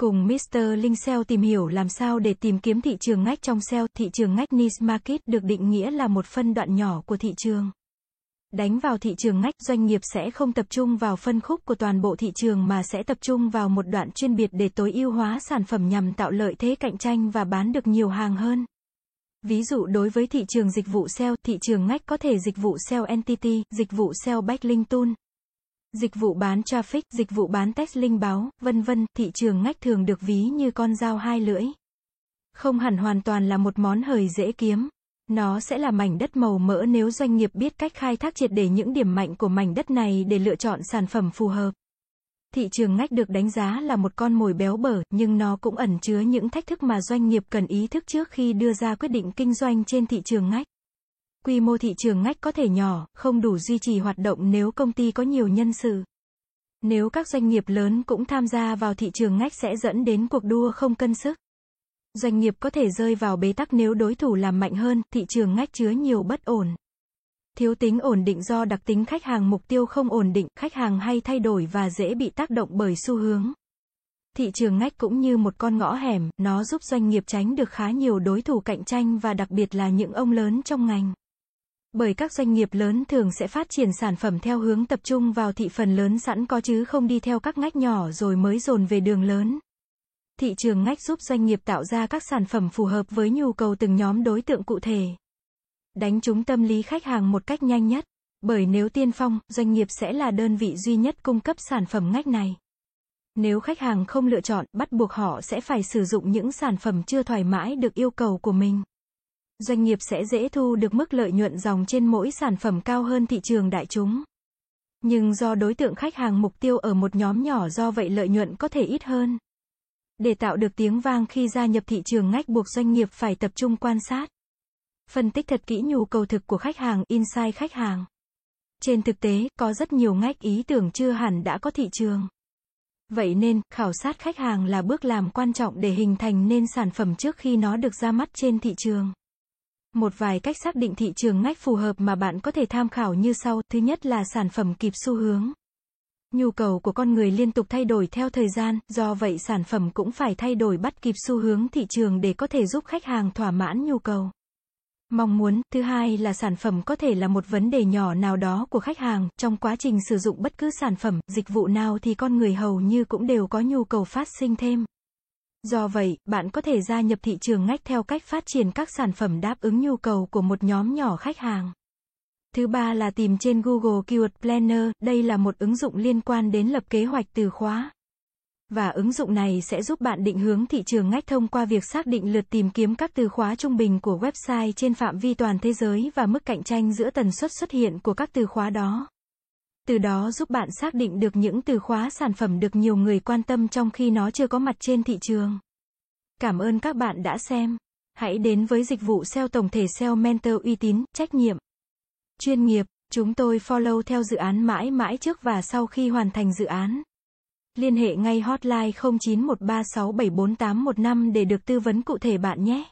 Cùng Mr. Linh SEO tìm hiểu làm sao để tìm kiếm thị trường ngách trong SEO. Thị trường ngách niche market được định nghĩa là một phân đoạn nhỏ của thị trường. Đánh vào thị trường ngách, doanh nghiệp sẽ không tập trung vào phân khúc của toàn bộ thị trường mà sẽ tập trung vào một đoạn chuyên biệt để tối ưu hóa sản phẩm nhằm tạo lợi thế cạnh tranh và bán được nhiều hàng hơn. Ví dụ đối với thị trường dịch vụ SEO, thị trường ngách có thể dịch vụ SEO Entity, dịch vụ SEO Backlink Tool, dịch vụ bán traffic, dịch vụ bán text link báo, vân vân, thị trường ngách thường được ví như con dao hai lưỡi. Không hẳn hoàn toàn là một món hời dễ kiếm. Nó sẽ là mảnh đất màu mỡ nếu doanh nghiệp biết cách khai thác triệt để những điểm mạnh của mảnh đất này để lựa chọn sản phẩm phù hợp. Thị trường ngách được đánh giá là một con mồi béo bở, nhưng nó cũng ẩn chứa những thách thức mà doanh nghiệp cần ý thức trước khi đưa ra quyết định kinh doanh trên thị trường ngách. Quy mô thị trường ngách có thể nhỏ, không đủ duy trì hoạt động nếu công ty có nhiều nhân sự. Nếu các doanh nghiệp lớn cũng tham gia vào thị trường ngách sẽ dẫn đến cuộc đua không cân sức. Doanh nghiệp có thể rơi vào bế tắc nếu đối thủ làm mạnh hơn, thị trường ngách chứa nhiều bất ổn. Thiếu tính ổn định do đặc tính khách hàng mục tiêu không ổn định, khách hàng hay thay đổi và dễ bị tác động bởi xu hướng. Thị trường ngách cũng như một con ngõ hẻm, nó giúp doanh nghiệp tránh được khá nhiều đối thủ cạnh tranh và đặc biệt là những ông lớn trong ngành. Bởi các doanh nghiệp lớn thường sẽ phát triển sản phẩm theo hướng tập trung vào thị phần lớn sẵn có chứ không đi theo các ngách nhỏ rồi mới dồn về đường lớn. Thị trường ngách giúp doanh nghiệp tạo ra các sản phẩm phù hợp với nhu cầu từng nhóm đối tượng cụ thể. Đánh trúng tâm lý khách hàng một cách nhanh nhất. Bởi nếu tiên phong, doanh nghiệp sẽ là đơn vị duy nhất cung cấp sản phẩm ngách này. Nếu khách hàng không lựa chọn, bắt buộc họ sẽ phải sử dụng những sản phẩm chưa thoải mái được yêu cầu của mình. Doanh nghiệp sẽ dễ thu được mức lợi nhuận dòng trên mỗi sản phẩm cao hơn thị trường đại chúng. Nhưng do đối tượng khách hàng mục tiêu ở một nhóm nhỏ do vậy lợi nhuận có thể ít hơn. Để tạo được tiếng vang khi gia nhập thị trường ngách buộc doanh nghiệp phải tập trung quan sát. Phân tích thật kỹ nhu cầu thực của khách hàng, insight khách hàng. Trên thực tế, có rất nhiều ngách ý tưởng chưa hẳn đã có thị trường. Vậy nên, khảo sát khách hàng là bước làm quan trọng để hình thành nên sản phẩm trước khi nó được ra mắt trên thị trường. Một vài cách xác định thị trường ngách phù hợp mà bạn có thể tham khảo như sau. Thứ nhất là sản phẩm kịp xu hướng. Nhu cầu của con người liên tục thay đổi theo thời gian, do vậy sản phẩm cũng phải thay đổi bắt kịp xu hướng thị trường để có thể giúp khách hàng thỏa mãn nhu cầu. Mong muốn, thứ hai là sản phẩm có thể là một vấn đề nhỏ nào đó của khách hàng, trong quá trình sử dụng bất cứ sản phẩm, dịch vụ nào thì con người hầu như cũng đều có nhu cầu phát sinh thêm. Do vậy, bạn có thể gia nhập thị trường ngách theo cách phát triển các sản phẩm đáp ứng nhu cầu của một nhóm nhỏ khách hàng. Thứ ba là tìm trên Google Keyword Planner, đây là một ứng dụng liên quan đến lập kế hoạch từ khóa. Và ứng dụng này sẽ giúp bạn định hướng thị trường ngách thông qua việc xác định lượt tìm kiếm các từ khóa trung bình của website trên phạm vi toàn thế giới và mức cạnh tranh giữa tần suất xuất hiện của các từ khóa đó. Từ đó giúp bạn xác định được những từ khóa sản phẩm được nhiều người quan tâm trong khi nó chưa có mặt trên thị trường. Cảm ơn các bạn đã xem. Hãy đến với dịch vụ SEO tổng thể SEO Mentor uy tín, trách nhiệm, chuyên nghiệp. Chúng tôi follow theo dự án mãi mãi trước và sau khi hoàn thành dự án. Liên hệ ngay hotline 0913674815 để được tư vấn cụ thể bạn nhé.